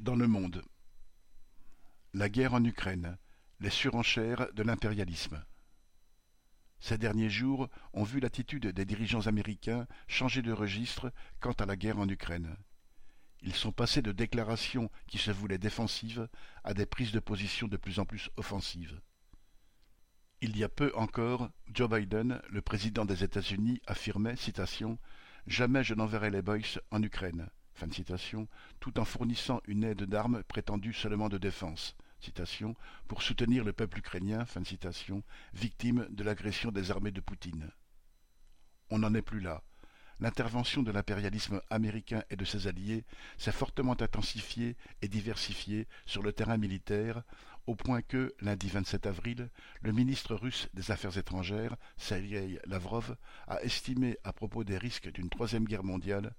Dans le monde. La guerre en Ukraine. Les surenchères de l'impérialisme. Ces derniers jours ont vu l'attitude des dirigeants américains changer de registre quant à la guerre en Ukraine. Ils sont passés de déclarations qui se voulaient défensives à des prises de position de plus en plus offensives. Il y a peu encore, Joe Biden, le président des États-Unis, affirmait, citation, Jamais je n'enverrai les boys en Ukraine fin de citation, tout en fournissant une aide d'armes prétendue seulement de défense, citation, pour soutenir le peuple ukrainien, fin de citation, victime de l'agression des armées de Poutine. On n'en est plus là. L'intervention de l'impérialisme américain et de ses alliés s'est fortement intensifiée et diversifiée sur le terrain militaire, au point que, lundi 27 avril, le ministre russe des Affaires étrangères, Sergei Lavrov, a estimé à propos des risques d'une troisième guerre mondiale,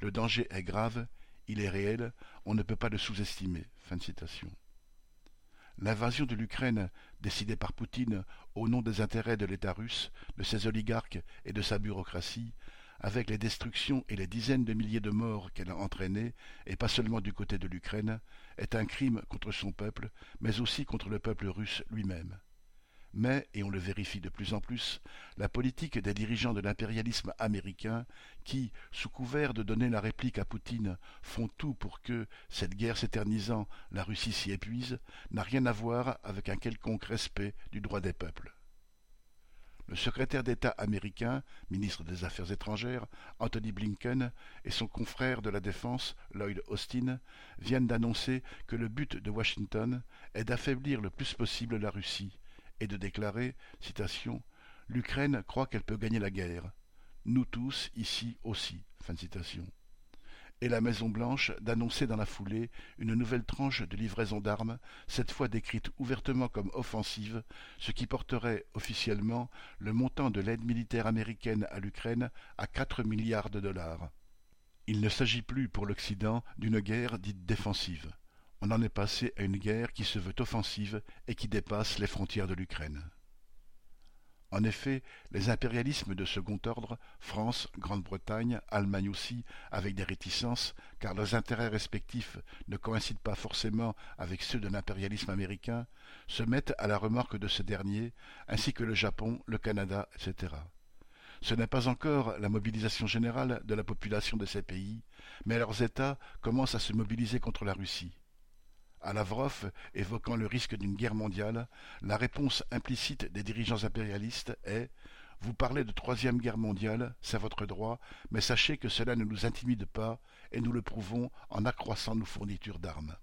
Le danger est grave, il est réel, on ne peut pas le sous-estimer. L'invasion de l'Ukraine, décidée par Poutine au nom des intérêts de l'État russe, de ses oligarques et de sa bureaucratie, avec les destructions et les dizaines de milliers de morts qu'elle a entraînées, et pas seulement du côté de l'Ukraine, est un crime contre son peuple, mais aussi contre le peuple russe lui-même. Mais, et on le vérifie de plus en plus, la politique des dirigeants de l'impérialisme américain, qui, sous couvert de donner la réplique à Poutine, font tout pour que, cette guerre s'éternisant, la Russie s'y épuise, n'a rien à voir avec un quelconque respect du droit des peuples. Secrétaire d'État américain, ministre des Affaires étrangères, Anthony Blinken, et son confrère de la Défense, Lloyd Austin, viennent d'annoncer que le but de Washington est d'affaiblir le plus possible la Russie, et de déclarer, citation, L'Ukraine croit qu'elle peut gagner la guerre. Nous tous, ici aussi. Fin citation. Et la Maison-Blanche d'annoncer dans la foulée une nouvelle tranche de livraison d'armes, cette fois décrite ouvertement comme offensive, ce qui porterait officiellement le montant de l'aide militaire américaine à l'Ukraine à quatre milliards de dollars. Il ne s'agit plus pour l'Occident d'une guerre dite défensive. On en est passé à une guerre qui se veut offensive et qui dépasse les frontières de l'Ukraine. En effet, les impérialismes de second ordre, France, Grande-Bretagne, Allemagne aussi, avec des réticences, car leurs intérêts respectifs ne coïncident pas forcément avec ceux de l'impérialisme américain, se mettent à la remorque de ce dernier, ainsi que le Japon, le Canada, etc. Ce n'est pas encore la mobilisation générale de la population de ces pays, mais leurs États commencent à se mobiliser contre la Russie. À Lavrov, évoquant le risque d'une guerre mondiale, la réponse implicite des dirigeants impérialistes est Vous parlez de troisième guerre mondiale, c'est votre droit, mais sachez que cela ne nous intimide pas, et nous le prouvons en accroissant nos fournitures d'armes.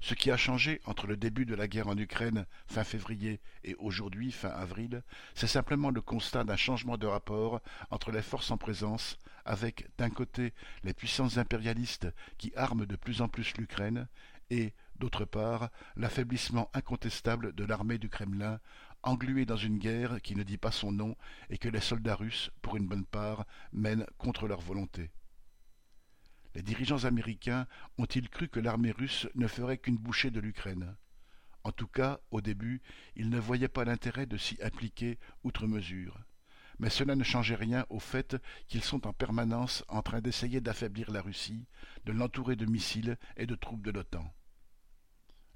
Ce qui a changé entre le début de la guerre en Ukraine, fin février, et aujourd'hui, fin avril, c'est simplement le constat d'un changement de rapport entre les forces en présence, avec, d'un côté, les puissances impérialistes qui arment de plus en plus l'Ukraine, et, d'autre part, l'affaiblissement incontestable de l'armée du Kremlin, engluée dans une guerre qui ne dit pas son nom et que les soldats russes, pour une bonne part, mènent contre leur volonté. Les dirigeants américains ont-ils cru que l'armée russe ne ferait qu'une bouchée de l'Ukraine? En tout cas, au début, ils ne voyaient pas l'intérêt de s'y appliquer outre mesure. Mais cela ne changeait rien au fait qu'ils sont en permanence en train d'essayer d'affaiblir la Russie, de l'entourer de missiles et de troupes de l'OTAN.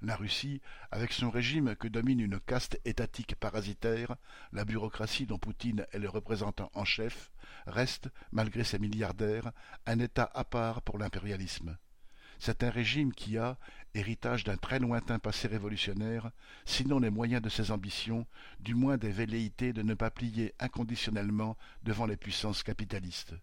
La Russie, avec son régime que domine une caste étatique parasitaire, la bureaucratie dont Poutine est le représentant en chef, reste, malgré ses milliardaires, un État à part pour l'impérialisme. C'est un régime qui a, héritage d'un très lointain passé révolutionnaire, sinon les moyens de ses ambitions, du moins des velléités de ne pas plier inconditionnellement devant les puissances capitalistes.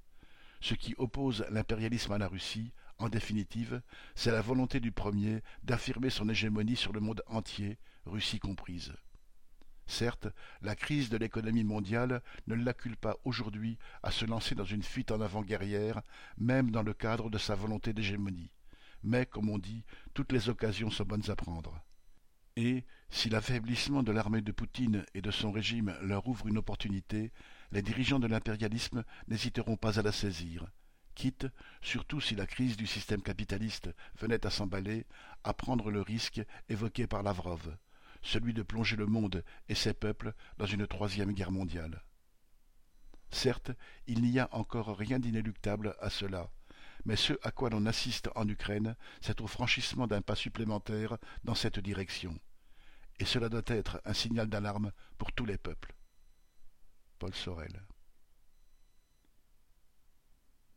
Ce qui oppose l'impérialisme à la Russie, en définitive, c'est la volonté du premier d'affirmer son hégémonie sur le monde entier, Russie comprise. Certes, la crise de l'économie mondiale ne l'accule pas aujourd'hui à se lancer dans une fuite en avant guerrière, même dans le cadre de sa volonté d'hégémonie. Mais, comme on dit, toutes les occasions sont bonnes à prendre. Et, si l'affaiblissement de l'armée de Poutine et de son régime leur ouvre une opportunité, les dirigeants de l'impérialisme n'hésiteront pas à la saisir quitte, surtout si la crise du système capitaliste venait à s'emballer, à prendre le risque évoqué par Lavrov, celui de plonger le monde et ses peuples dans une troisième guerre mondiale. Certes, il n'y a encore rien d'inéluctable à cela, mais ce à quoi l'on assiste en Ukraine, c'est au franchissement d'un pas supplémentaire dans cette direction. Et cela doit être un signal d'alarme pour tous les peuples. Paul Sorel